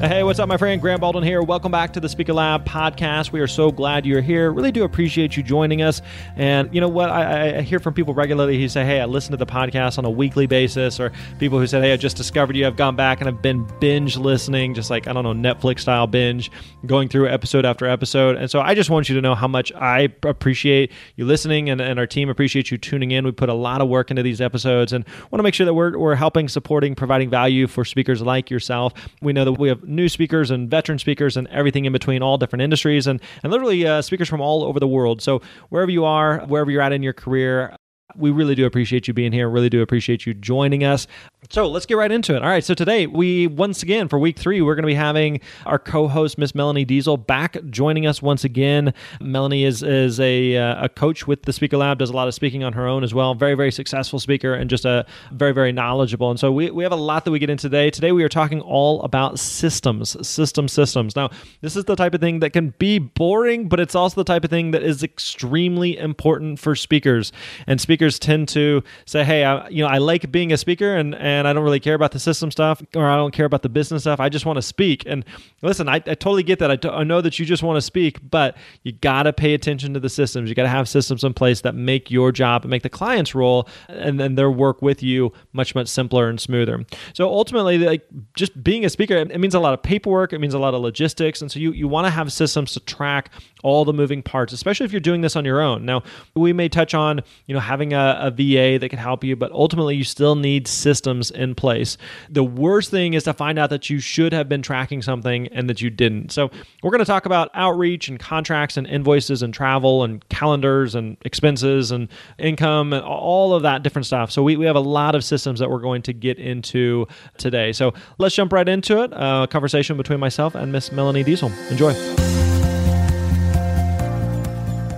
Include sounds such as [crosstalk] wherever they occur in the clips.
Hey, what's up, my friend? Grant Baldwin here. Welcome back to the Speaker Lab podcast. We are so glad you're here. Really do appreciate you joining us. And you know what? I, I, hear from people regularly who say, Hey, I listen to the podcast on a weekly basis, or people who said, Hey, I just discovered you. I've gone back and I've been binge listening, just like, I don't know, Netflix style binge, going through episode after episode. And so I just want you to know how much I appreciate you listening and, and our team appreciates you tuning in. We put a lot of work into these episodes and want to make sure that we're, we're helping, supporting, providing value for speakers like yourself. We know that we have new speakers and veteran speakers and everything in between, all different industries, and, and literally uh, speakers from all over the world. So, wherever you are, wherever you're at in your career, we really do appreciate you being here. Really do appreciate you joining us. So let's get right into it. All right. So today, we once again for week three, we're going to be having our co-host Miss Melanie Deziel back joining us once again. Melanie is is a uh, a coach with the Speaker Lab, does a lot of speaking on her own as well. Very very successful speaker and just a very very knowledgeable. And so we we have a lot that we get into today. Today we are talking all about systems, system systems. Now this is the type of thing that can be boring, but it's also the type of thing that is extremely important for speakers. And speakers tend to say, "Hey, I, you know, I like being a speaker and." and I don't really care about the system stuff or I don't care about the business stuff. I just want to speak. And listen, I, I totally get that. I, t- I know that you just want to speak, but you got to pay attention to the systems. You got to have systems in place that make your job and make the client's role and then their work with you much, much simpler and smoother. So ultimately, like just being a speaker, it means a lot of paperwork, it means a lot of logistics. And so you, you want to have systems to track all the moving parts, especially if you're doing this on your own. Now, we may touch on, you know, having a, a VA that can help you, but ultimately you still need systems systems in place. The worst thing is to find out that you should have been tracking something and that you didn't. So, we're going to talk about outreach and contracts and invoices and travel and calendars and expenses and income and all of that different stuff. So, we, we have a lot of systems that we're going to get into today. So, let's jump right into it. A conversation between myself and Miss Melanie Deziel. Enjoy.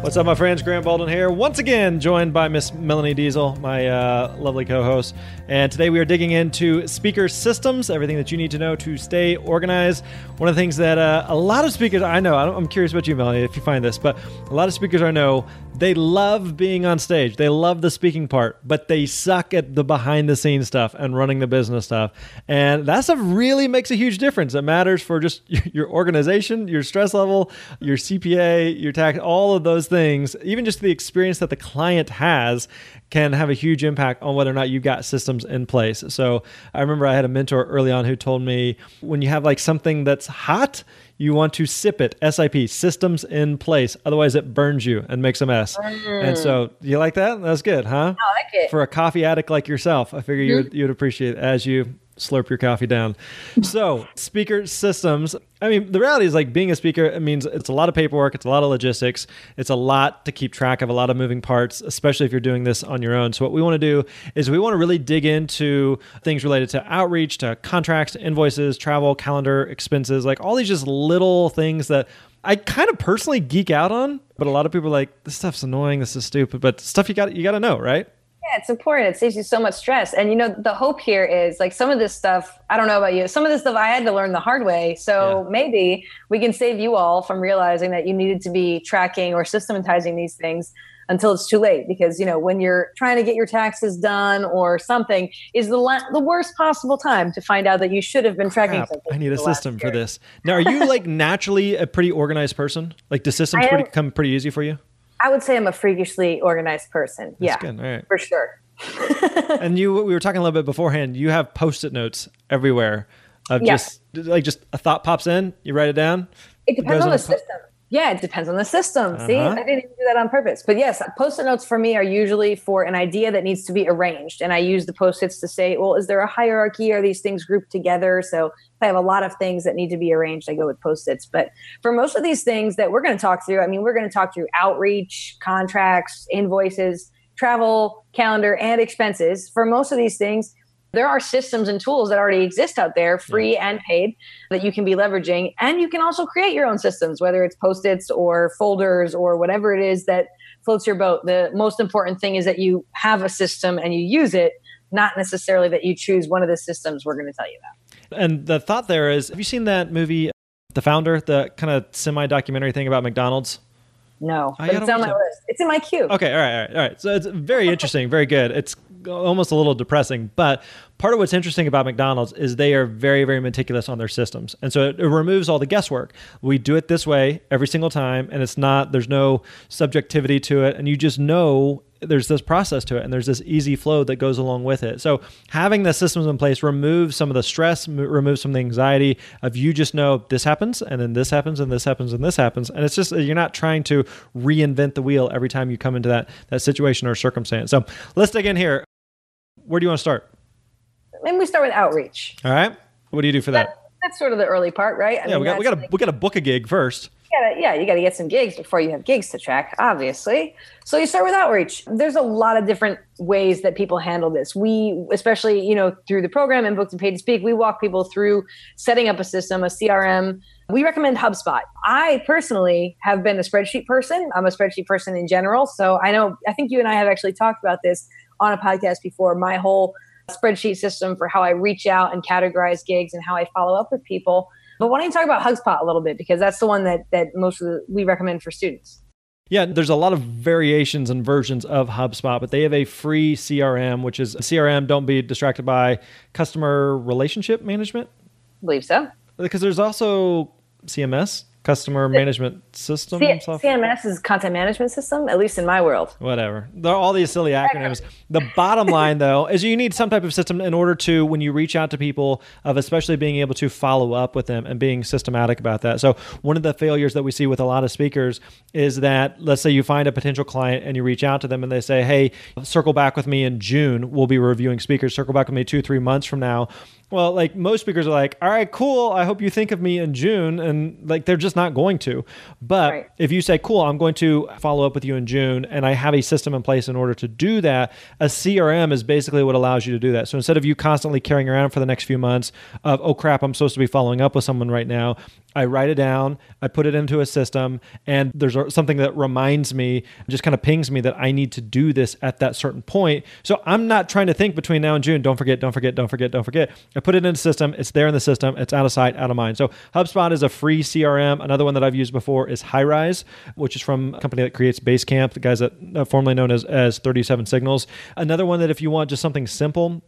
What's up, my friends? Grant Baldwin here, once again joined by Miss Melanie Deziel, my uh, lovely co host. And today we are digging into speaker systems, everything that you need to know to stay organized. One of the things that uh, a lot of speakers I know, I'm curious about you, Melanie, if you find this, but a lot of speakers I know, they love being on stage. They love the speaking part, but they suck at the behind the scenes stuff and running the business stuff. And that stuff really makes a huge difference. It matters for just [laughs] your organization, your stress level, your CPA, your tax, all of those things, even just the experience that the client has can have a huge impact on whether or not you've got systems in place. So I remember I had a mentor early on who told me when you have like something that's hot, you want to sip it. SIP, systems in place. Otherwise, it burns you and makes a mess. Mm. And so, you like that? That's good, huh? I like it. For a coffee addict like yourself, I figure mm-hmm. you would, you would appreciate it as you slurp your coffee down. so, speaker systems. I mean, the reality is like being a speaker, it means it's a lot of paperwork, it's a lot of logistics, it's a lot to keep track of, a lot of moving parts, especially if you're doing this on your own. So, what we want to do is we want to really dig into things related to outreach, to contracts, invoices, travel, calendar, expenses, like all these just little things that I kind of personally geek out on, but a lot of people are like, this stuff's annoying, this is stupid, but stuff you got you got to know, right? Yeah, it's important. It saves you so much stress. And you know, the hope here is like some of this stuff, I don't know about you, some of this stuff I had to learn the hard way. So yeah. maybe we can save you all from realizing that you needed to be tracking or systematizing these things until it's too late because you know when you're trying to get your taxes done or something is the la- the worst possible time to find out that you should have been tracking Crap, something. I need a system for this. Now, are you like [laughs] naturally a pretty organized person? Like, the systems pretty, come pretty easy for you? I would say I'm a freakishly organized person. That's yeah, good. All right. for sure. [laughs] and you, we were talking a little bit beforehand. You have post-it notes everywhere of yeah. just like just a thought pops in, you write it down. It depends on the system. Yeah, it depends on the system. Uh-huh. See, I didn't even do that on purpose. But yes, post-it notes for me are usually for an idea that needs to be arranged. And I use the post-its to say, well, is there a hierarchy? Are these things grouped together? So if I have a lot of things that need to be arranged, I go with post-its. But for most of these things that we're going to talk through, I mean, we're going to talk through outreach, contracts, invoices, travel, calendar, and expenses. For most of these things, there are systems and tools that already exist out there, free yeah. and paid, that you can be leveraging. And you can also create your own systems, whether it's post its or folders or whatever it is that floats your boat. The most important thing is that you have a system and you use it, not necessarily that you choose one of the systems we're going to tell you about. And the thought there is have you seen that movie, The Founder, the kind of semi documentary thing about McDonald's? No, but it's on my list. It's in my queue. Okay, all right, all right, all right. So it's very interesting, very good. It's almost a little depressing, but part of what's interesting about McDonald's is they are very, very meticulous on their systems, and so it, it removes all the guesswork. We do it this way every single time, and it's not. There's no subjectivity to it, and you just know there's this process to it and there's this easy flow that goes along with it. So having the systems in place removes some of the stress, removes some of the anxiety of you just know this happens and then this happens and this happens and this happens. And it's just you're not trying to reinvent the wheel every time you come into that that situation or circumstance. So let's dig in here. Where do you want to start? Maybe we start with outreach. All right. What do you do for that? that that's sort of the early part, right? I yeah, mean, we got we got to we got to book a gig first gotta, yeah, you got to get some gigs before you have gigs to track, obviously. So you start with outreach. There's a lot of different ways that people handle this. We, especially, you know, through the program and Booked and Paid to Speak, we walk people through setting up a system, a CRM. We recommend HubSpot. I personally have been a spreadsheet person. I'm a spreadsheet person in general. So I know, I think you and I have actually talked about this on a podcast before. My whole spreadsheet system for how I reach out and categorize gigs and how I follow up with people but why don't you talk about HubSpot a little bit because that's the one that that most of the, we recommend for students. Yeah, there's a lot of variations and versions of HubSpot, but they have a free CRM, which is CRM. Don't be distracted by customer relationship management. I believe so. Because there's also CMS, customer management system. C- CMS is content management system, at least in my world. Whatever. There are all these silly acronyms. The bottom [laughs] line, though, is you need some type of system in order to, when you reach out to people, of especially being able to follow up with them and being systematic about that. So one of the failures that we see with a lot of speakers is that, let's say you find a potential client and you reach out to them and they say, "Hey, circle back with me in June. We'll be reviewing speakers. Circle back with me two, three months from now." Well, like most speakers are like, all right, cool. I hope you think of me in June. And like, they're just not going to. But right. if you say, cool, I'm going to follow up with you in June, and I have a system in place in order to do that, a CRM is basically what allows you to do that. So instead of you constantly carrying around for the next few months of, oh crap, I'm supposed to be following up with someone right now, I write it down, I put it into a system, and there's something that reminds me, just kind of pings me that I need to do this at that certain point. So I'm not trying to think between now and June, don't forget, don't forget, don't forget, don't forget. I put it in a system, it's there in the system, it's out of sight, out of mind. So HubSpot is a free CRM. Another one that I've used before is Highrise, which is from a company that creates Basecamp, the guys that are formerly known as, as 37 Signals. Another one that if you want just something simple,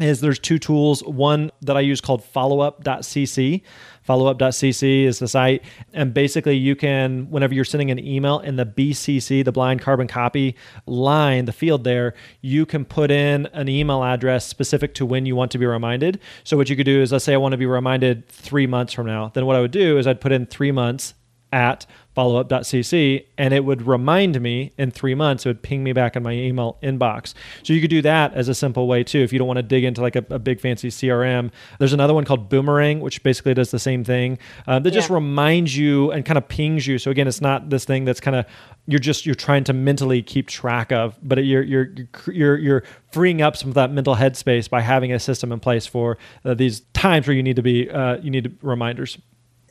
is there's two tools. One that I use called followup.cc. Followup.cc is the site. And basically, you can, whenever you're sending an email in the BCC, the blind carbon copy line, the field there, you can put in an email address specific to when you want to be reminded. So, what you could do is, let's say I want to be reminded three months from now. Then, what I would do is I'd put in three months at followup.cc and it would remind me in three months it would ping me back in my email inbox. So you could do that as a simple way too if you don't want to dig into like a, a big fancy crm there's another one called boomerang which basically does the same thing uh, that yeah. just reminds you and kind of pings you. So again it's not this thing that's kind of you're just you're trying to mentally keep track of but you're you're you're you're freeing up some of that mental headspace by having a system in place for uh, these times where you need to be uh, you need reminders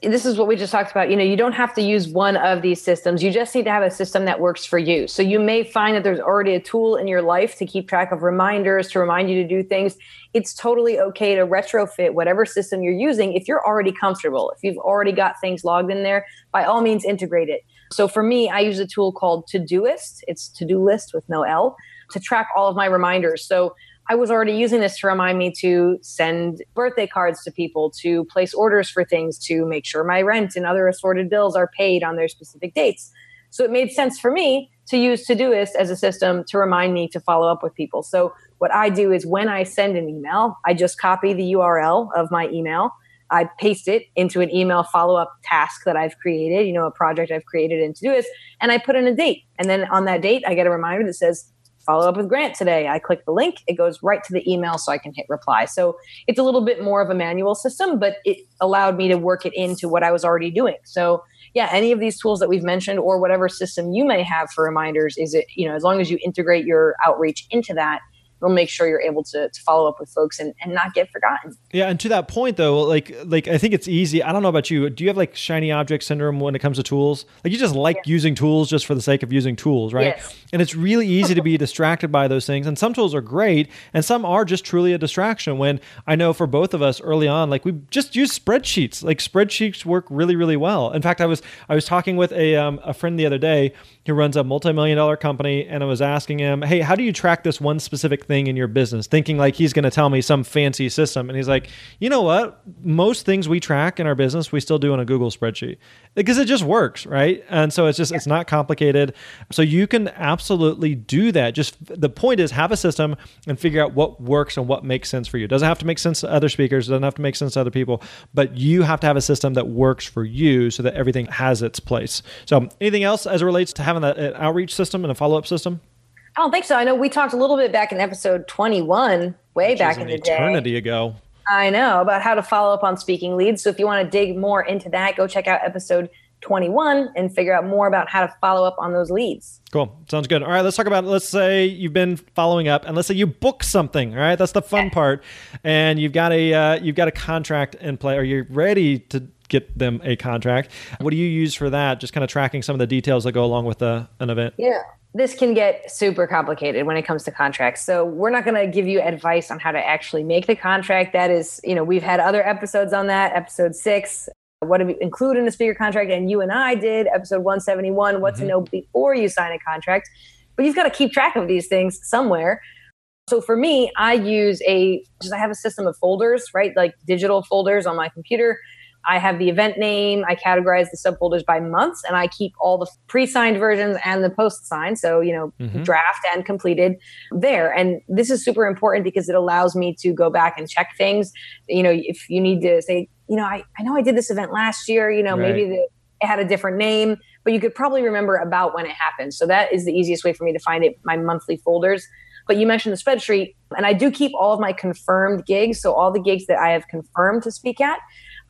this is what we just talked about. You know, you don't have to use one of these systems. You just need to have a system that works for you. So you may find that there's already a tool in your life to keep track of reminders, to remind you to do things. It's totally okay to retrofit whatever system you're using if you're already comfortable. If you've already got things logged in there, by all means integrate it. So for me, I use a tool called Todoist. It's to-do list with no L to track all of my reminders. So I was already using this to remind me to send birthday cards to people, to place orders for things, to make sure my rent and other assorted bills are paid on their specific dates. So it made sense for me to use Todoist as a system to remind me to follow up with people. So what I do is when I send an email, I just copy the URL of my email. I paste it into an email follow up task that I've created, you know, a project I've created in Todoist, and I put in a date. And then on that date, I get a reminder that says, follow up with Grant today. I click the link, it goes right to the email so I can hit reply. So it's a little bit more of a manual system, but it allowed me to work it into what I was already doing. So yeah, any of these tools that we've mentioned or whatever system you may have for reminders, is it, you know, as long as you integrate your outreach into that, it'll make sure you're able to, to follow up with folks and, and not get forgotten. Yeah, and to that point though, like like I think it's easy. I don't know about you. Do you have like shiny object syndrome when it comes to tools? Like you just like yeah. using tools just for the sake of using tools, right? Yes. And it's really easy to be [laughs] distracted by those things. And some tools are great, and some are just truly a distraction. When I know for both of us early on, like we just use spreadsheets. Like spreadsheets work really, really well. In fact, I was I was talking with a um, a friend the other day who runs a multi-million dollar company, and I was asking him, "Hey, how do you track this one specific thing in your business?" Thinking like he's going to tell me some fancy system, and he's like, "You know what? Most things we track in our business, we still do in a Google spreadsheet because it just works, right? And so it's just it's not complicated. So you can absolutely do that. Just the point is have a system and figure out what works and what makes sense for you. It doesn't have to make sense to other speakers. It doesn't have to make sense to other people, but you have to have a system that works for you so that everything has its place. So anything else as it relates to having an outreach system and a follow up system? I don't think so. I know we talked a little bit back in episode 21, way Which back in the eternity day. Ago. I know about how to follow up on speaking leads. So if you want to dig more into that, go check out episode 21 and figure out more about how to follow up on those leads. Cool. Sounds good. All right, let's talk about let's say you've been following up and let's say you book something, all right? That's the fun part. And you've got a uh, you've got a contract in play or you're ready to get them a contract. What do you use for that? Just kind of tracking some of the details that go along with the, an event. Yeah. This can get super complicated when it comes to contracts. So we're not going to give you advice on how to actually make the contract. That is, you know, we've had other episodes on that, episode six, what do we include in a speaker contract? And you and I did episode 171, what mm-hmm. to know before you sign a contract. But you've got to keep track of these things somewhere. So for me, I use a just I have a system of folders, right? Like digital folders on my computer I have the event name. I categorize the subfolders by months, and I keep all the pre-signed versions and the post-signed. So you know, mm-hmm. draft and completed there. And this is super important because it allows me to go back and check things. You know, if you need to say, you know, I, I know I did this event last year. You know, right. maybe the, it had a different name, but you could probably remember about when it happened. So that is the easiest way for me to find it. My monthly folders. But you mentioned the spreadsheet, and I do keep all of my confirmed gigs. So all the gigs that I have confirmed to speak at.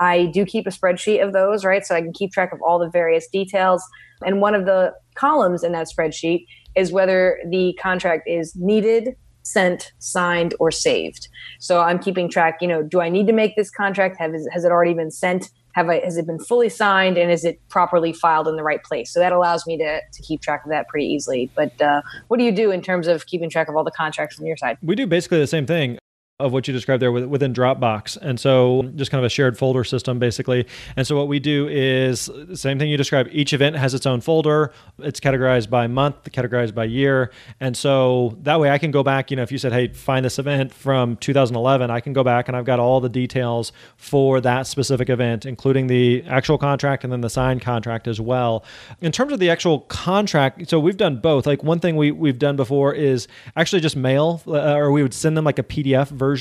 I do keep a spreadsheet of those, right? So I can keep track of all the various details. And one of the columns in that spreadsheet is whether the contract is needed, sent, signed, or saved. So I'm keeping track, you know, do I need to make this contract? Have, has it already been sent? Have I, has it been fully signed and is it properly filed in the right place? So that allows me to, to keep track of that pretty easily. But uh, what do you do in terms of keeping track of all the contracts from your side? We do basically the same thing of what you described there within Dropbox. And so just kind of a shared folder system basically. And so what we do is same thing you described. Each event has its own folder. It's categorized by month, categorized by year. And so that way I can go back, you know, if you said, "Hey, find this event from 2011," I can go back and I've got all the details for that specific event, including the actual contract and then the signed contract as well. In terms of the actual contract, so we've done both. Like one thing we we've done before is actually just mail uh, or we would send them like a PDF version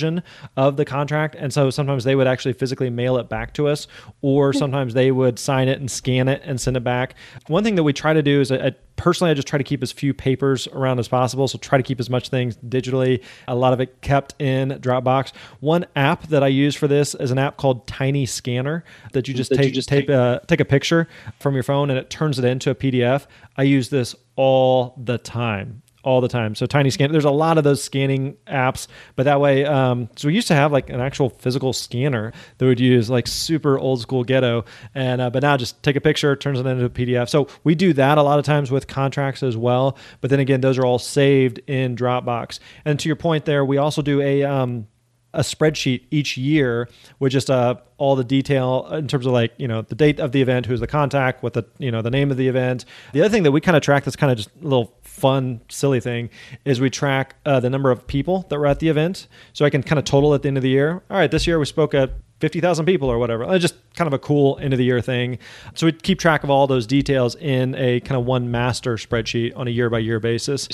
of the contract. And so sometimes they would actually physically mail it back to us, or hmm. sometimes they would sign it and scan it and send it back. One thing that we try to do is, I, personally, I just try to keep as few papers around as possible. So try to keep as much things digitally, a lot of it kept in Dropbox. One app that I use for this is an app called Tiny Scanner that you just that take, you just take, take, a, take a picture from your phone and it turns it into a PDF. I use this all the time all the time. So Tiny Scan, there's a lot of those scanning apps, but that way, um, so we used to have like an actual physical scanner that would use like super old school ghetto, and uh, but now just take a picture, turns it into a PDF. So we do that a lot of times with contracts as well. But then again, those are all saved in Dropbox. And to your point there, we also do a um, a spreadsheet each year with just uh, all the detail in terms of like you know the date of the event, who's the contact, what the you know the name of the event. The other thing that we kind of track that's kind of just a little fun, silly thing is we track uh, the number of people that were at the event, so I can kind of total at the end of the year. All right, this year we spoke at 50,000 people or whatever. It's just kind of a cool end of the year thing. So we keep track of all those details in a kind of one master spreadsheet on a year by year basis.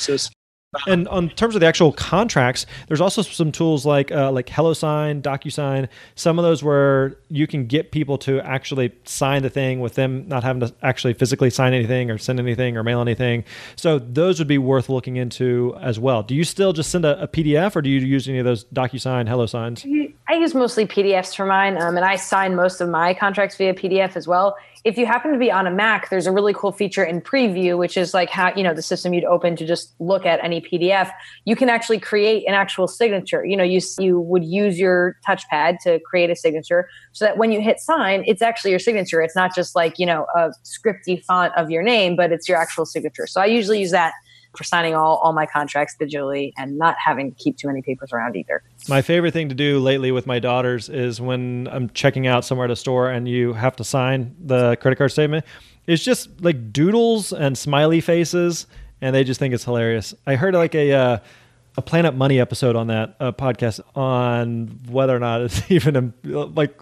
And on terms of the actual contracts, there's also some tools like uh, like HelloSign, DocuSign. Some of those where you can get people to actually sign the thing with them not having to actually physically sign anything or send anything or mail anything. So those would be worth looking into as well. Do you still just send a, a PDF or do you use any of those DocuSign, HelloSigns? I use mostly PDFs for mine, um, and I sign most of my contracts via PDF as well if you happen to be on a Mac, there's a really cool feature in Preview, which is like how, you know, the system you'd open to just look at any PDF. You can actually create an actual signature. You know, you, you would use your touchpad to create a signature so that when you hit sign, it's actually your signature. It's not just like, you know, a scripty font of your name, but it's your actual signature. So I usually use that for signing all, all my contracts digitally and not having to keep too many papers around either. My favorite thing to do lately with my daughters is when I'm checking out somewhere at a store and you have to sign the credit card statement, it's just like doodles and smiley faces, and they just think it's hilarious. I heard like a. Uh, a Planet Money episode on that uh, podcast on whether or not it's [laughs] even like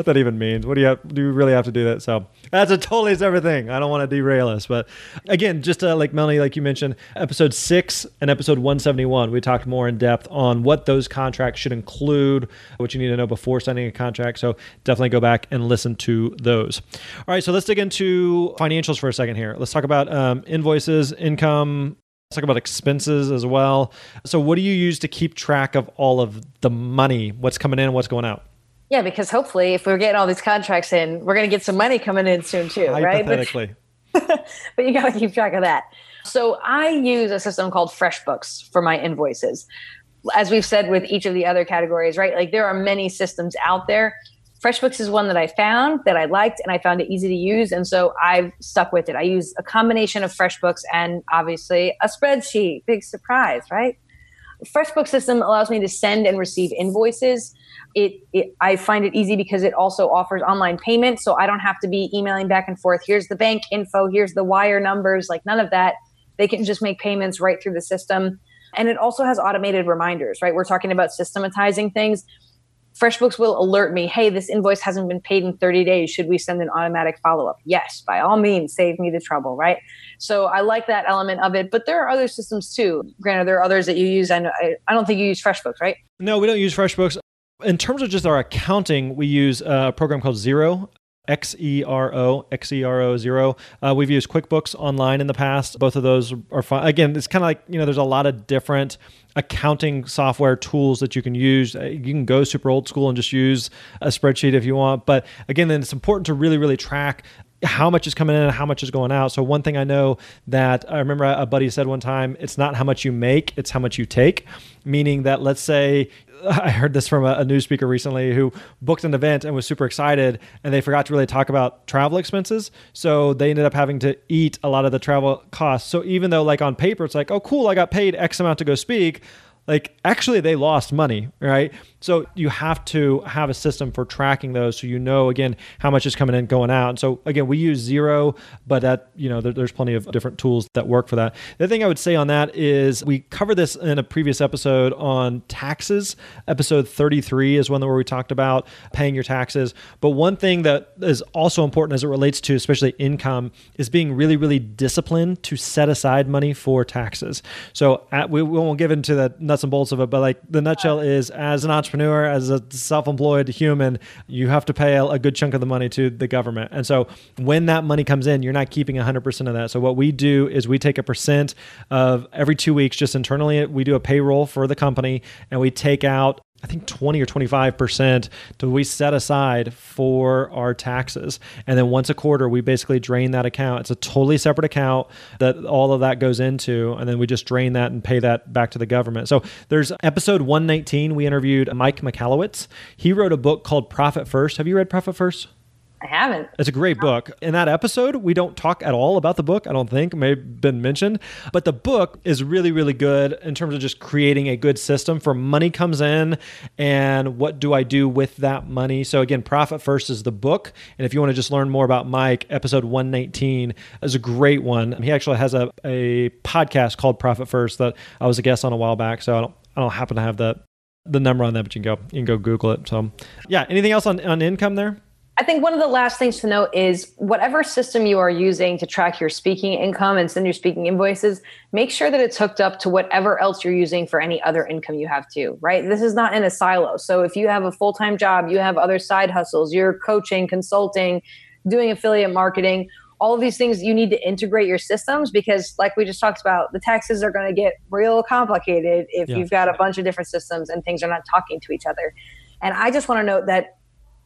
what that even means. What do you have, do you really have to do that? So that's a totally separate thing. I don't want to derail us, but again, just uh, like Melanie, like you mentioned, episode six and episode 171, we talked more in depth on what those contracts should include, what you need to know before signing a contract. So definitely go back and listen to those. All right, so let's dig into financials for a second here. Let's talk about um, invoices, income, Let's talk about expenses as well. So, what do you use to keep track of all of the money? What's coming in, what's going out? Yeah, because hopefully, if we're getting all these contracts in, we're going to get some money coming in soon too, right? Hypothetically. But, [laughs] but you got to keep track of that. So I use a system called FreshBooks for my invoices. As we've said with each of the other categories, right? Like there are many systems out there. FreshBooks is one that I found that I liked and I found it easy to use. And so I've stuck with it. I use a combination of FreshBooks and obviously a spreadsheet. Big surprise, right? FreshBooks system allows me to send and receive invoices. It, it, i find it easy because it also offers online payment so i don't have to be emailing back and forth here's the bank info here's the wire numbers like none of that. They can just make payments right through the system. And it also has automated reminders right? We're talking about systematizing things FreshBooks will alert me, hey, this invoice hasn't been paid in 30 days. Should we send an automatic follow up? Yes, by all means, save me the trouble, right? So I like that element of it. But there are other systems too. Granted, there are others that you use. I know I, I don't think you use FreshBooks, right? No, we don't use FreshBooks in terms of just our accounting, we use uh, a program called X E R O, X E R O Xero. Uh, we've used QuickBooks online in the past. Both of those are fine. Again, it's kind of like, you know, there's a lot of different accounting software tools that you can use. Uh, you can go super old school and just use a spreadsheet if you want. But again, then it's important to really, really track how much is coming in and how much is going out. So one thing I know that I remember a buddy said one time, it's not how much you make, it's how much you take. Meaning that let's say [laughs] I heard this from a, a news speaker recently who booked an event and was super excited, and they forgot to really talk about travel expenses. So they ended up having to eat a lot of the travel costs. So even though, like on paper, it's like, oh, cool, I got paid X amount to go speak, like actually they lost money, right? So you have to have a system for tracking those, so you know again how much is coming in, going out. And so again, we use Xero, but that you know there, there's plenty of different tools that work for that. The thing I would say on that is we covered this in a previous episode on taxes. Episode 33 is one where we talked about paying your taxes. But one thing that is also important as it relates to especially income is being really really disciplined to set aside money for taxes. So at, we, we won't give into the nuts and bolts of it, but like the nutshell is as an entrepreneur entrepreneur, as a self-employed human, you have to pay a good chunk of the money to the government. And so when that money comes in, you're not keeping 100% of that. So what we do is we take a percent of every 2 weeks just internally we do a payroll for the company and we take out I think 20 or 25% do we set aside for our taxes. And then once a quarter, we basically drain that account. It's a totally separate account that all of that goes into. And then we just drain that and pay that back to the government. So there's episode 119. We interviewed Mike Michalowicz. He wrote a book called Profit First. Have you read Profit First? I haven't. It's a great book. In that episode, we don't talk at all about the book. I don't think may have been mentioned, but the book is really, really good in terms of just creating a good system for money comes in and what do I do with that money. So again, Profit First is the book, and if you want to just learn more about Mike, episode 119 is a great one. He actually has a, a podcast called Profit First that I was a guest on a while back. So I don't I don't happen to have the the number on that, but you can go you can go Google it. So yeah, anything else on on income there? I think one of the last things to note is whatever system you are using to track your speaking income and send your speaking invoices, make sure that it's hooked up to whatever else you're using for any other income you have too, right? This is not in a silo. So if you have a full time job, you have other side hustles, you're coaching, consulting, doing affiliate marketing, all of these things you need to integrate your systems because like we just talked about the taxes are going to get real complicated if yeah. you've got a bunch of different systems and things are not talking to each other and i just want to note that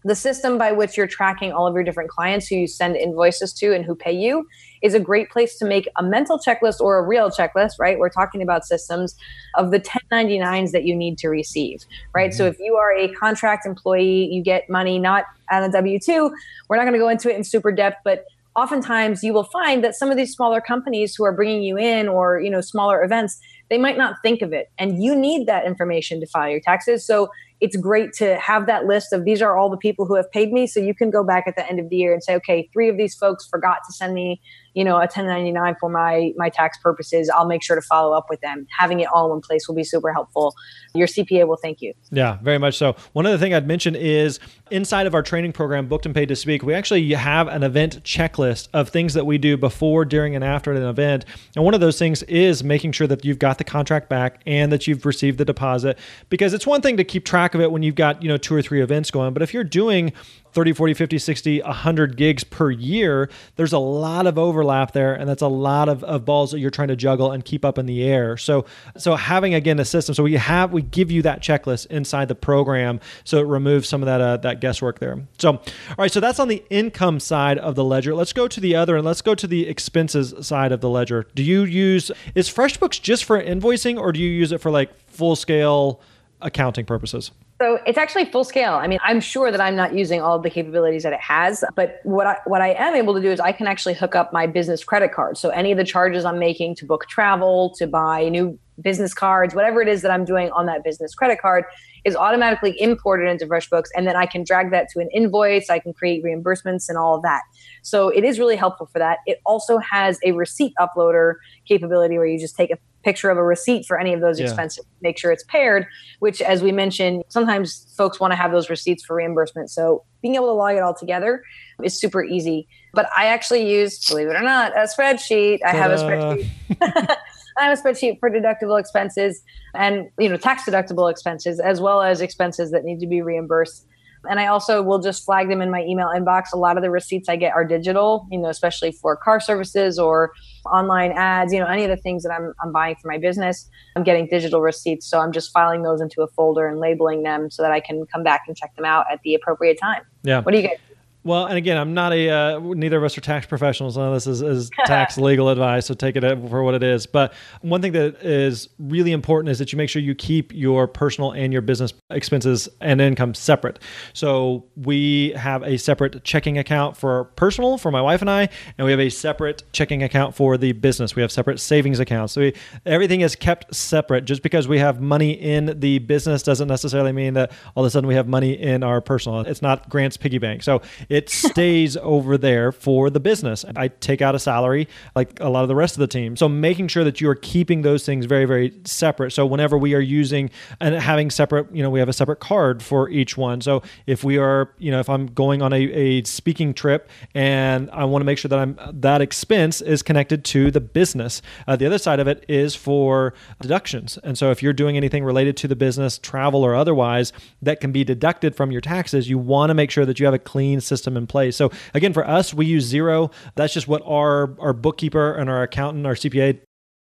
the system by which you're tracking all of your different clients who you send invoices to and who pay you is a great place to make a mental checklist or a real checklist, right? We're talking about systems of the 1099s that you need to receive, right? Mm-hmm. So if you are a contract employee, you get money not on a W 2. We're not going to go into it in super depth, but oftentimes you will find that some of these smaller companies who are bringing you in or you know smaller events they might not think of it and you need that information to file your taxes so it's great to have that list of these are all the people who have paid me. So you can go back at the end of the year and say, okay, three of these folks forgot to send me, you know, a 1099 for my my tax purposes. I'll make sure to follow up with them. Having it all in place will be super helpful. Your CPA will thank you. Yeah, very much so. One other thing I'd mention is inside of our training program, Booked and Paid to Speak, we actually have an event checklist of things that we do before, during, and after an event. And one of those things is making sure that you've got the contract back and that you've received the deposit. Because it's one thing to keep track of it when you've got, you know, two or three events going, but if you're doing 30, 40, 50, 60, 100 gigs per year, there's a lot of overlap there. And that's a lot of, of balls that you're trying to juggle and keep up in the air. So, so having again a system, so we have, we give you that checklist inside the program. So it removes some of that, uh, that guesswork there. So, all right. So that's on the income side of the ledger. Let's go to the other and let's go to the expenses side of the ledger. Do you use, is FreshBooks just for invoicing or do you use it for like full scale accounting purposes? So it's actually full scale. I mean, I'm sure that I'm not using all of the capabilities that it has, but what I what I am able to do is I can actually hook up my business credit card. So any of the charges I'm making to book travel, to buy new business cards, whatever it is that I'm doing on that business credit card is automatically imported into FreshBooks and then I can drag that to an invoice, I can create reimbursements and all of that. So it is really helpful for that. It also has a receipt uploader capability where you just take a picture of a receipt for any of those yeah. expenses, make sure it's paired, which, as we mentioned, sometimes folks want to have those receipts for reimbursement. So being able to log it all together is super easy. But I actually use, believe it or not, a spreadsheet. I have a spreadsheet. [laughs] I have a spreadsheet for deductible expenses and you know tax deductible expenses as well as expenses that need to be reimbursed and I also will just flag them in my email inbox. A lot of the receipts I get are digital, you know, especially for car services or online ads, you know, any of the things that I'm, I'm buying for my business. I'm getting digital receipts. So I'm just filing those into a folder and labeling them so that I can come back and check them out at the appropriate time. Yeah. What do you guys well, and again, I'm not a. Uh, neither of us are tax professionals. None of this is, is [laughs] tax legal advice, so take it for what it is. But one thing that is really important is that you make sure you keep your personal and your business expenses and income separate. So we have a separate checking account for personal for my wife and I, and we have a separate checking account for the business. We have separate savings accounts. So we, everything is kept separate. Just because we have money in the business doesn't necessarily mean that all of a sudden we have money in our personal. It's not Grant's piggy bank. So it stays over there for the business. I take out a salary like a lot of the rest of the team. So making sure that you are keeping those things very, very separate. So whenever we are using and having separate, you know, we have a separate card for each one. So if we are, you know, if I'm going on a, a speaking trip and I want to make sure that I'm that expense is connected to the business. Uh, the other side of it is for deductions. And so if you're doing anything related to the business, travel or otherwise, that can be deducted from your taxes, you want to make sure that you have a clean system system in place. So again, for us, we use Xero. That's just what our our bookkeeper and our accountant, our CPA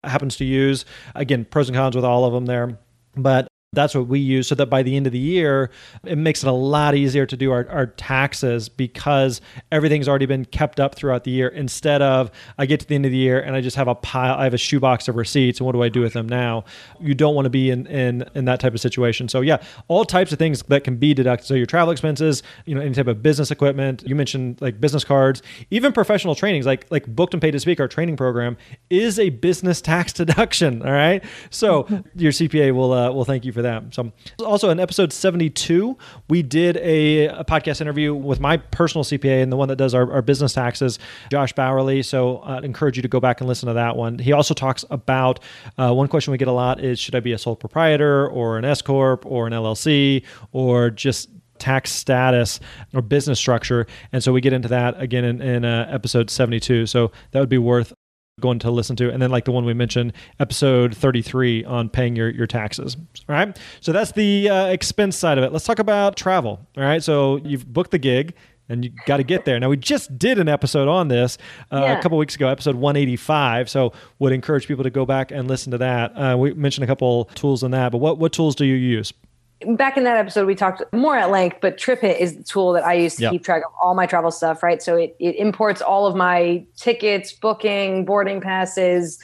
happens to use. Again, pros and cons with all of them there. But that's what we use so that by the end of the year, it makes it a lot easier to do our, our taxes because everything's already been kept up throughout the year instead of I get to the end of the year and I just have a pile, I have a shoebox of receipts and what do I do with them now? You don't want to be in, in, in that type of situation. So yeah, all types of things that can be deducted. So your travel expenses, you know, any type of business equipment, you mentioned like business cards, even professional trainings, like, like booked and paid to speak, our training program is a business tax [laughs] deduction. All right. So your CPA will, uh, will thank you for that. So, also in episode 72, we did a, a, podcast interview with my personal CPA and the one that does our, our business taxes, Josh Bowerly. So, uh, I'd encourage you to go back and listen to that one. He also talks about uh, one question we get a lot is should I be a sole proprietor or an S Corp or an LLC or just tax status or business structure. And so we get into that again in, in uh, episode 72. So that would be worth going to listen to. And then like the one we mentioned, episode 33 on paying your, your taxes. All right. So that's the uh, expense side of it. Let's talk about travel. All right. So you've booked the gig and you got to get there. Now we just did an episode on this uh, yeah. a couple weeks ago, episode 185. So would encourage people to go back and listen to that. Uh, we mentioned a couple tools in that, but what what tools do you use? Back in that episode, we talked more at length, but TripIt is the tool that I use to yep. keep track of all my travel stuff, right? So it, it imports all of my tickets, booking, boarding passes,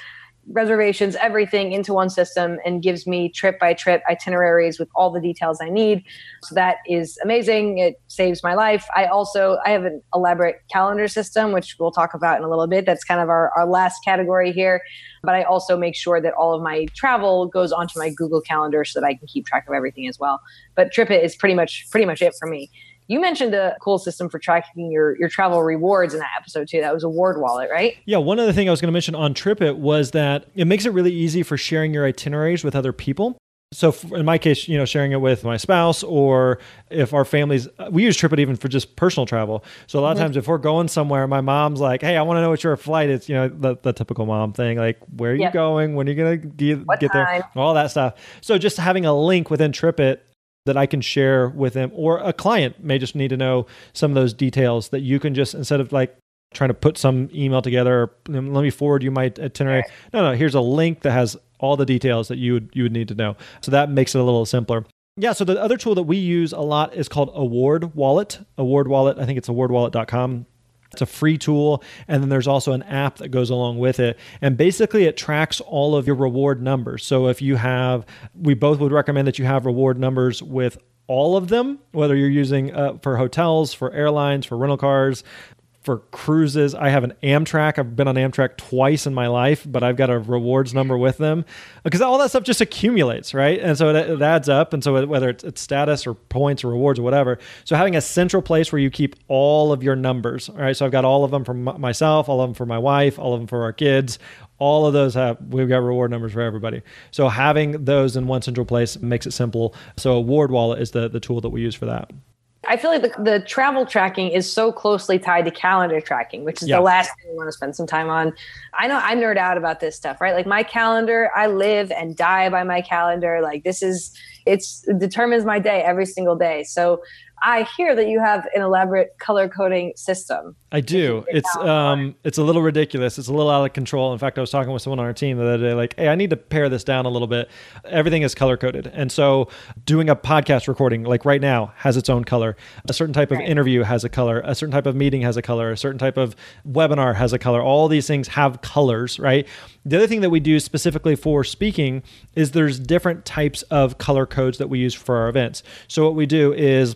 reservations, everything into one system and gives me trip by trip itineraries with all the details I need. So that is amazing. It saves my life. I also I have an elaborate calendar system, which we'll talk about in a little bit. That's kind of our, our last category here. But I also make sure that all of my travel goes onto my Google Calendar so that I can keep track of everything as well. But TripIt is pretty much pretty much it for me. You mentioned a cool system for tracking your, your travel rewards in that episode too. That was Award Wallet, right? Yeah. One other thing I was going to mention on TripIt was that it makes it really easy for sharing your itineraries with other people. So in my case, you know, sharing it with my spouse or if our families, we use TripIt even for just personal travel. So a lot of mm-hmm. times if we're going somewhere, my mom's like, Hey, I want to know what your flight is, you know, the, the typical mom thing, like where are you yep. going? When are you going to get, get there? All that stuff. So just having a link within TripIt that I can share with them, or a client may just need to know some of those details that you can just instead of like trying to put some email together, let me forward you my itinerary. No, no, here's a link that has all the details that you would you would need to know. So that makes it a little simpler. Yeah, so the other tool that we use a lot is called Award Wallet. Award Wallet, I think it's awardwallet.com. It's a free tool. And then there's also an app that goes along with it. And basically, it tracks all of your reward numbers. So if you have, we both would recommend that you have reward numbers with all of them, whether you're using uh, for hotels, for airlines, for rental cars, for cruises. I have an Amtrak. I've been on Amtrak twice in my life, but I've got a rewards number with them because all that stuff just accumulates, right? And so it, it adds up. And so whether it's, it's, status or points or rewards or whatever, so having a central place where you keep all of your numbers, all right? So I've got all of them for myself, all of them for my wife, all of them for our kids. All of those have we've got reward numbers for everybody. So having those in one central place makes it simple. So a Award Wallet is the the tool that we use for that. I feel like the, the travel tracking is so closely tied to calendar tracking, which is yeah. the last thing we want to spend some time on. I know I nerd out about this stuff, right? Like my calendar, I live and die by my calendar. Like this is, it's it determines my day every single day. So I hear that you have an elaborate color coding system. I do. It's um it's a little ridiculous. It's a little out of control. In fact, I was talking with someone on our team the other day, like, hey, I need to pare this down a little bit. Everything is color coded. And so doing a podcast recording, like right now, has its own color. A certain type of right. interview has a color, a certain type of meeting has a color, a certain type of webinar has a color. All these things have colors, right? The other thing that we do specifically for speaking is there's different types of color codes that we use for our events. So what we do is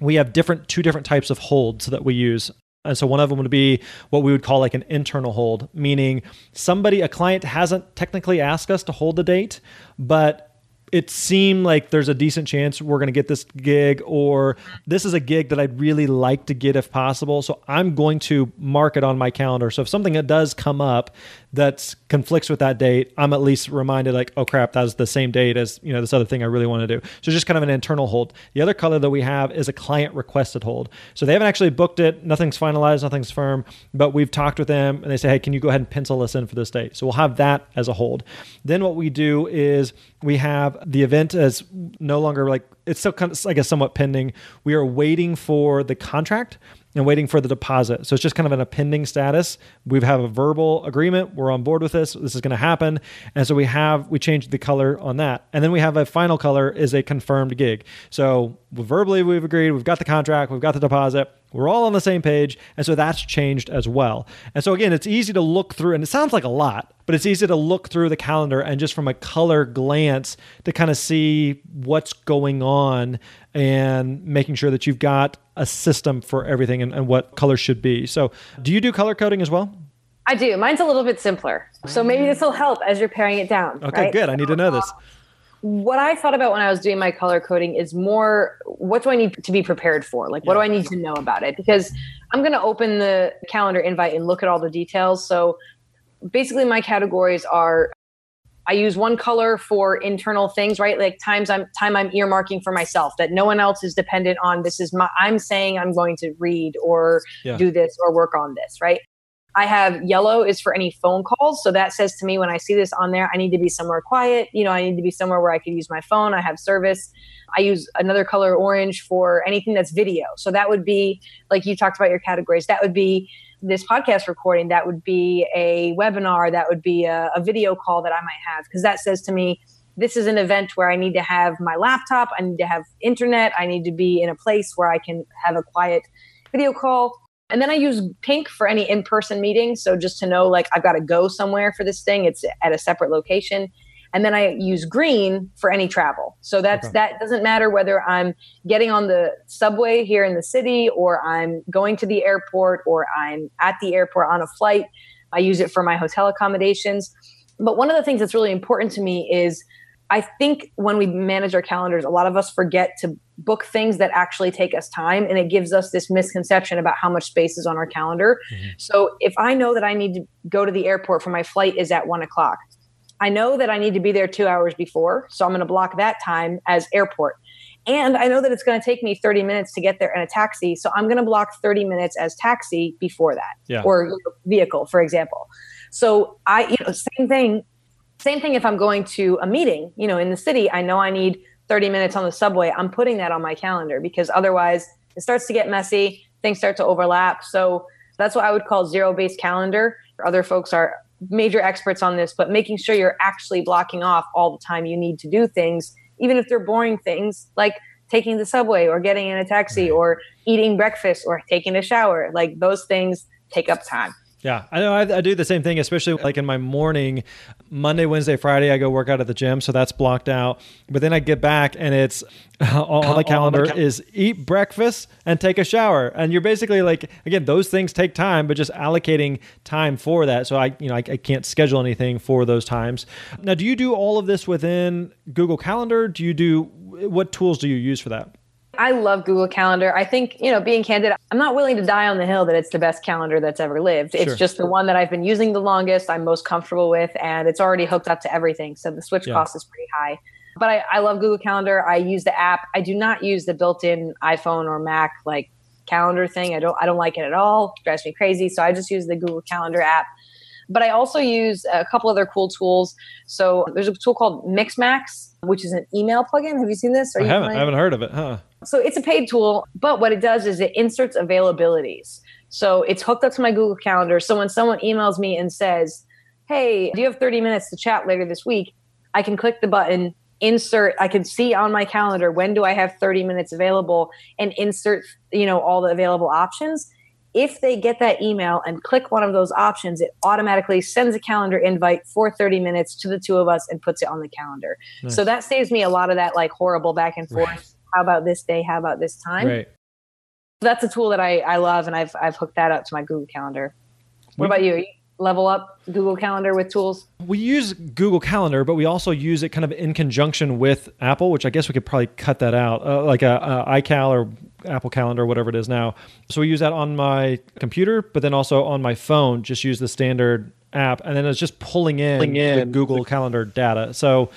we have different two different types of holds that we use and so one of them would be what we would call like an internal hold, meaning somebody, a client hasn't technically asked us to hold the date, but it seemed like there's a decent chance we're going to get this gig or this is a gig that I'd really like to get if possible. So I'm going to mark it on my calendar. So if something that does come up that conflicts with that date, I'm at least reminded like, oh crap, that was the same date as, you know, this other thing I really want to do. So just kind of an internal hold. The other color that we have is a client requested hold. So they haven't actually booked it. Nothing's finalized, nothing's firm, but we've talked with them and they say, hey, can you go ahead and pencil this in for this date? So we'll have that as a hold. Then what we do is we have the event as no longer like it's still kind of like a somewhat pending. We are waiting for the contract and waiting for the deposit. So it's just kind of an a pending status. We have a verbal agreement. We're on board with this. This is going to happen. And so we have, we changed the color on that. And then we have a final color is a confirmed gig. So verbally we've agreed, we've got the contract, we've got the deposit. We're all on the same page. And so that's changed as well. And so again, it's easy to look through, and it sounds like a lot, but it's easy to look through the calendar and just from a color glance to kind of see what's going on and making sure that you've got a system for everything and, and what color should be. So, do you do color coding as well? I do. Mine's a little bit simpler. So maybe this will help as you're paring it down. Okay, right? good. I need to know this. What I thought about when I was doing my color coding is more what do I need to be prepared for? Like, what do I need to know about it? Because I'm going to open the calendar invite and look at all the details. So basically, my categories are I use one color for internal things, right? Like times I'm time I'm earmarking for myself that no one else is dependent on. This is my I'm saying I'm going to read or yeah. do this or work on this, right? I have yellow is for any phone calls. So that says to me when I see this on there, I need to be somewhere quiet. You know, I need to be somewhere where I can use my phone. I have service. I use another color orange for anything that's video. So that would be like you talked about your categories. That would be this podcast recording. That would be a webinar. That would be a, a video call that I might have because that says to me, this is an event where I need to have my laptop. I need to have internet. I need to be in a place where I can have a quiet video call. And then I use pink for any in person meetings. So just to know, like, I've got to go somewhere for this thing, it's at a separate location. And then I use green for any travel. So that's okay. that doesn't matter whether I'm getting on the subway here in the city or I'm going to the airport or I'm at the airport on a flight. I use it for my hotel accommodations. But one of the things that's really important to me is I think when we manage our calendars, a lot of us forget to book things that actually take us time. And it gives us this misconception about how much space is on our calendar. Mm-hmm. So if I know that I need to go to the airport for my flight is at one o'clock, I know that I need to be there two hours before. So I'm going to block that time as airport. And I know that it's going to take me 30 minutes to get there in a taxi. So I'm going to block 30 minutes as taxi before that yeah. or you know, vehicle, for example. So I, you know, same thing same thing if I'm going to a meeting, you know, in the city, I know I need 30 minutes on the subway. I'm putting that on my calendar because otherwise it starts to get messy, things start to overlap. So that's what I would call zero based calendar. Other folks are major experts on this, but making sure you're actually blocking off all the time you need to do things, even if they're boring things like taking the subway or getting in a taxi or eating breakfast or taking a shower. Like those things take up time. Yeah, I know. I, I, do the same thing, especially like in my morning, Monday, Wednesday, Friday. I go work out at the gym, so that's blocked out. But then I get back, and it's [laughs] on oh, the calendar the cal- is eat breakfast and take a shower. And you're basically like, again, those things take time, but just allocating time for that. So I, you know, I, I can't schedule anything for those times. Now, do you do all of this within Google Calendar? Do you do what tools do you use for that? I love Google Calendar. I think, you know, being candid, I'm not willing to die on the hill that it's the best calendar that's ever lived. It's sure. just the one that I've been using the longest, I'm most comfortable with, and it's already hooked up to everything. So the switch yeah. cost is pretty high. But I, I love Google Calendar. I use the app. I do not use the built-in iPhone or Mac like calendar thing. I don't I don't like it at all. It drives me crazy. So I just use the Google Calendar app. But I also use a couple other cool tools. So there's a tool called Mixmax, which is an email plugin. Have you seen this? Are I haven't. I haven't heard of it. Huh? So it's a paid tool, but what it does is it inserts availabilities. So it's hooked up to my Google Calendar. So when someone emails me and says, "Hey, do you have 30 minutes to chat later this week?" I can click the button, insert. I can see on my calendar when do I have 30 minutes available, and insert you know all the available options if they get that email and click one of those options, it automatically sends a calendar invite for 30 minutes to the two of us and puts it on the calendar. Nice. So that saves me a lot of that like horrible back and forth. Right. How about this day? How about this time? Right. That's a tool that I, I love and I've I've hooked that up to my Google Calendar. What about you? level up Google Calendar with tools? We use Google Calendar, but we also use it kind of in conjunction with Apple, which I guess we could probably cut that out, uh, like a, a iCal or Apple Calendar, whatever it is now. So we use that on my computer, but then also on my phone. Just use the standard app, and then it's just pulling in, pulling in the Google Calendar data. So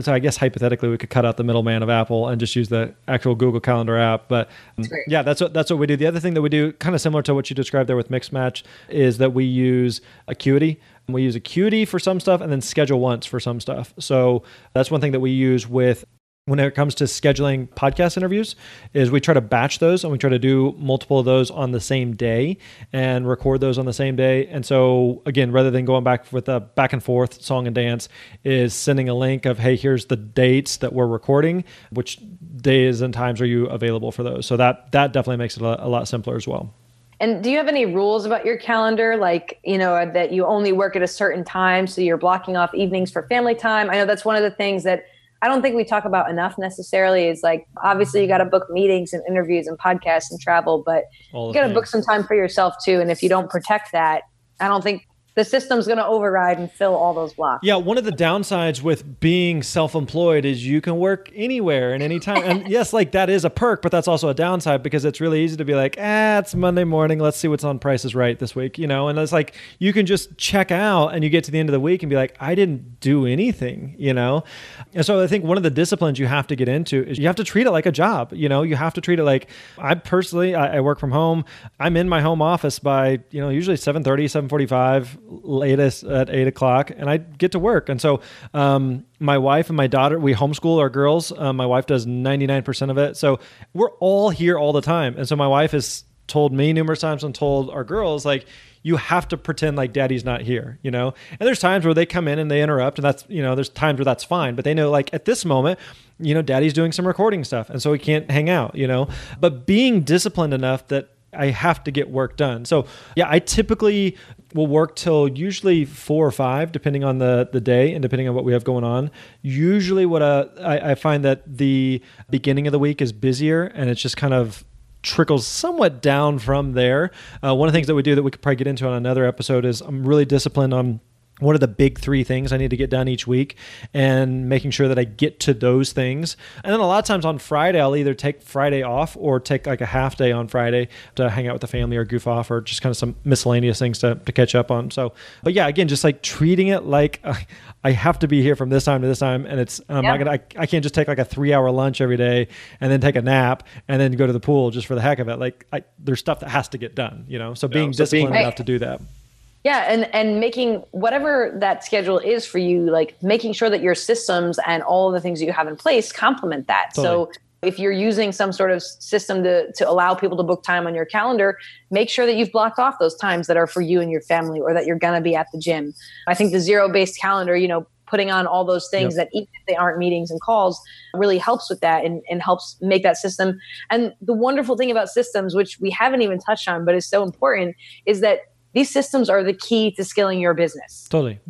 so I guess hypothetically we could cut out the middleman of Apple and just use the actual Google Calendar app. But um, yeah, that's what that's what we do. The other thing that we do, kind of similar to what you described there with Mixmatch, is that we use Acuity. And we use Acuity for some stuff, and then Schedule Once for some stuff. So that's one thing that we use with when it comes to scheduling podcast interviews is we try to batch those and we try to do multiple of those on the same day and record those on the same day and so again rather than going back with a back and forth song and dance is sending a link of hey here's the dates that we're recording which days and times are you available for those so that that definitely makes it a, a lot simpler as well and do you have any rules about your calendar, like, you know, that you only work at a certain time? So you're blocking off evenings for family time? I know that's one of the things that I don't think we talk about enough necessarily is like obviously you got to book meetings and interviews and podcasts and travel, but you got to book some time for yourself too. And if you don't protect that, I don't think the system's going to override and fill all those blocks. Yeah, one of the downsides with being self-employed is you can work anywhere and anytime. and yes, like that is a perk, but that's also a downside because it's really easy to be like, ah, it's Monday morning. Let's see what's on Prices Right this week, you know. And it's like you can just check out and you get to the end of the week and be like, I didn't do anything, you know. And so I think one of the disciplines you have to get into is you have to treat it like a job. You know, you have to treat it like I personally I, I work from home. I'm in my home office by you know usually 7:30, 7:45 latest at eight o'clock, and I get to work. And so, um, my wife and my daughter, we homeschool our girls. Um, my wife does 99% of it. So we're all here all the time. And so my wife has told me numerous times and told our girls, like, you have to pretend like daddy's not here, you know? And there's times where they come in and they interrupt, and that's, you know, there's times where that's fine, but they know, like, at this moment, you know, daddy's doing some recording stuff, and so we can't hang out, you know? But being disciplined enough that I have to get work done. So yeah, I typically will work till usually four or five, depending on the the day and depending on what we have going on. Usually, what uh, I, I find that the beginning of the week is busier, and it's just kind of trickles somewhat down from there. Uh, one of the things that we do that we could probably get into on another episode is I'm really disciplined on what are the big three things I need to get done each week and making sure that I get to those things. And then a lot of times on Friday, I'll either take Friday off or take like a half day on Friday to hang out with the family or goof off or just kind of some miscellaneous things to, to catch up on. So, but yeah, again, just like treating it like [laughs] I have to be here from this time to this time. And it's, I'm yeah. not gonna, I, I can't just take like a three hour lunch every day and then take a nap and then go to the pool just for the heck of it. Like I, there's stuff that has to get done, you know? So being yeah, so disciplined being, enough to do that yeah and and making whatever that schedule is for you like making sure that your systems and all of the things you have in place complement that totally. so if you're using some sort of system to, to allow people to book time on your calendar make sure that you've blocked off those times that are for you and your family or that you're going to be at the gym i think the zero based calendar you know putting on all those things yep. that even if they aren't meetings and calls really helps with that and, and helps make that system and the wonderful thing about systems which we haven't even touched on but is so important is that these systems are the key to scaling your business. Totally.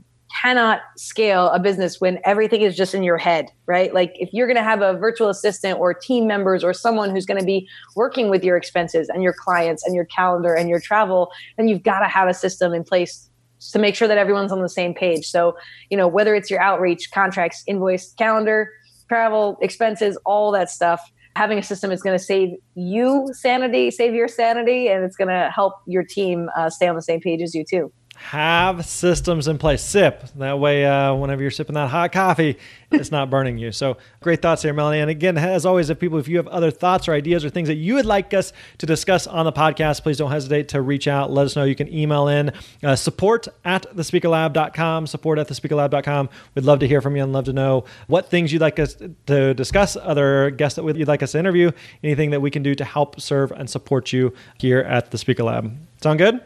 Cannot scale a business when everything is just in your head, right? Like if you're going to have a virtual assistant or team members or someone who's going to be working with your expenses and your clients and your calendar and your travel, then you've got to have a system in place to make sure that everyone's on the same page. So, you know, whether it's your outreach, contracts, invoice, calendar, travel, expenses, all that stuff, having a system is going to save you sanity, save your sanity, and it's going to help your team uh, stay on the same page as you too have systems in place. Sip. That way, uh, whenever you're sipping that hot coffee, it's not burning you. So, great thoughts here, Melanie. And again, as always, if people, if you have other thoughts or ideas or things that you would like us to discuss on the podcast, please don't hesitate to reach out. Let us know. You can email in uh, support at thespeakerlab.com, support at thespeakerlab.com. We'd love to hear from you and love to know what things you'd like us to discuss, other guests that you'd like us to interview, anything that we can do to help serve and support you here at the Speaker Lab. Sound good?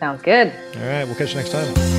Sounds good. All right. We'll catch you next time.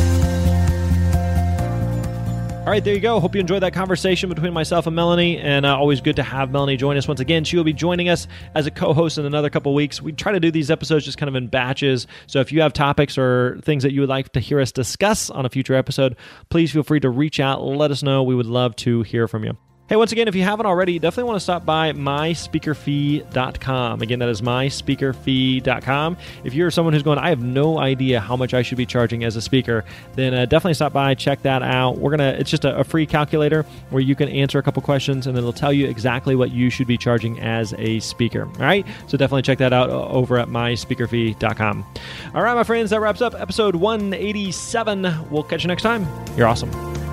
All right, there you go. Hope you enjoyed that conversation between myself and Melanie. And uh, always good to have Melanie join us once again. She will be joining us as a co host in another couple weeks. We try to do these episodes just kind of in batches. So if you have topics or things that you would like to hear us discuss on a future episode, please feel free to reach out. Let us know. We would love to hear from you. Hey, once again, if you haven't already, definitely want to stop by myspeakerfee.com. Again, that is myspeakerfee.com. If you're someone who's going, I have no idea how much I should be charging as a speaker, then uh, definitely stop by, check that out. We're gonna, it's just a, a, free calculator where you can answer a couple questions and it'll tell you exactly what you should be charging as a speaker. All right, so definitely check that out uh, over at myspeakerfee.com. All right, my friends, that wraps up episode 187. We'll catch you next time. You're awesome.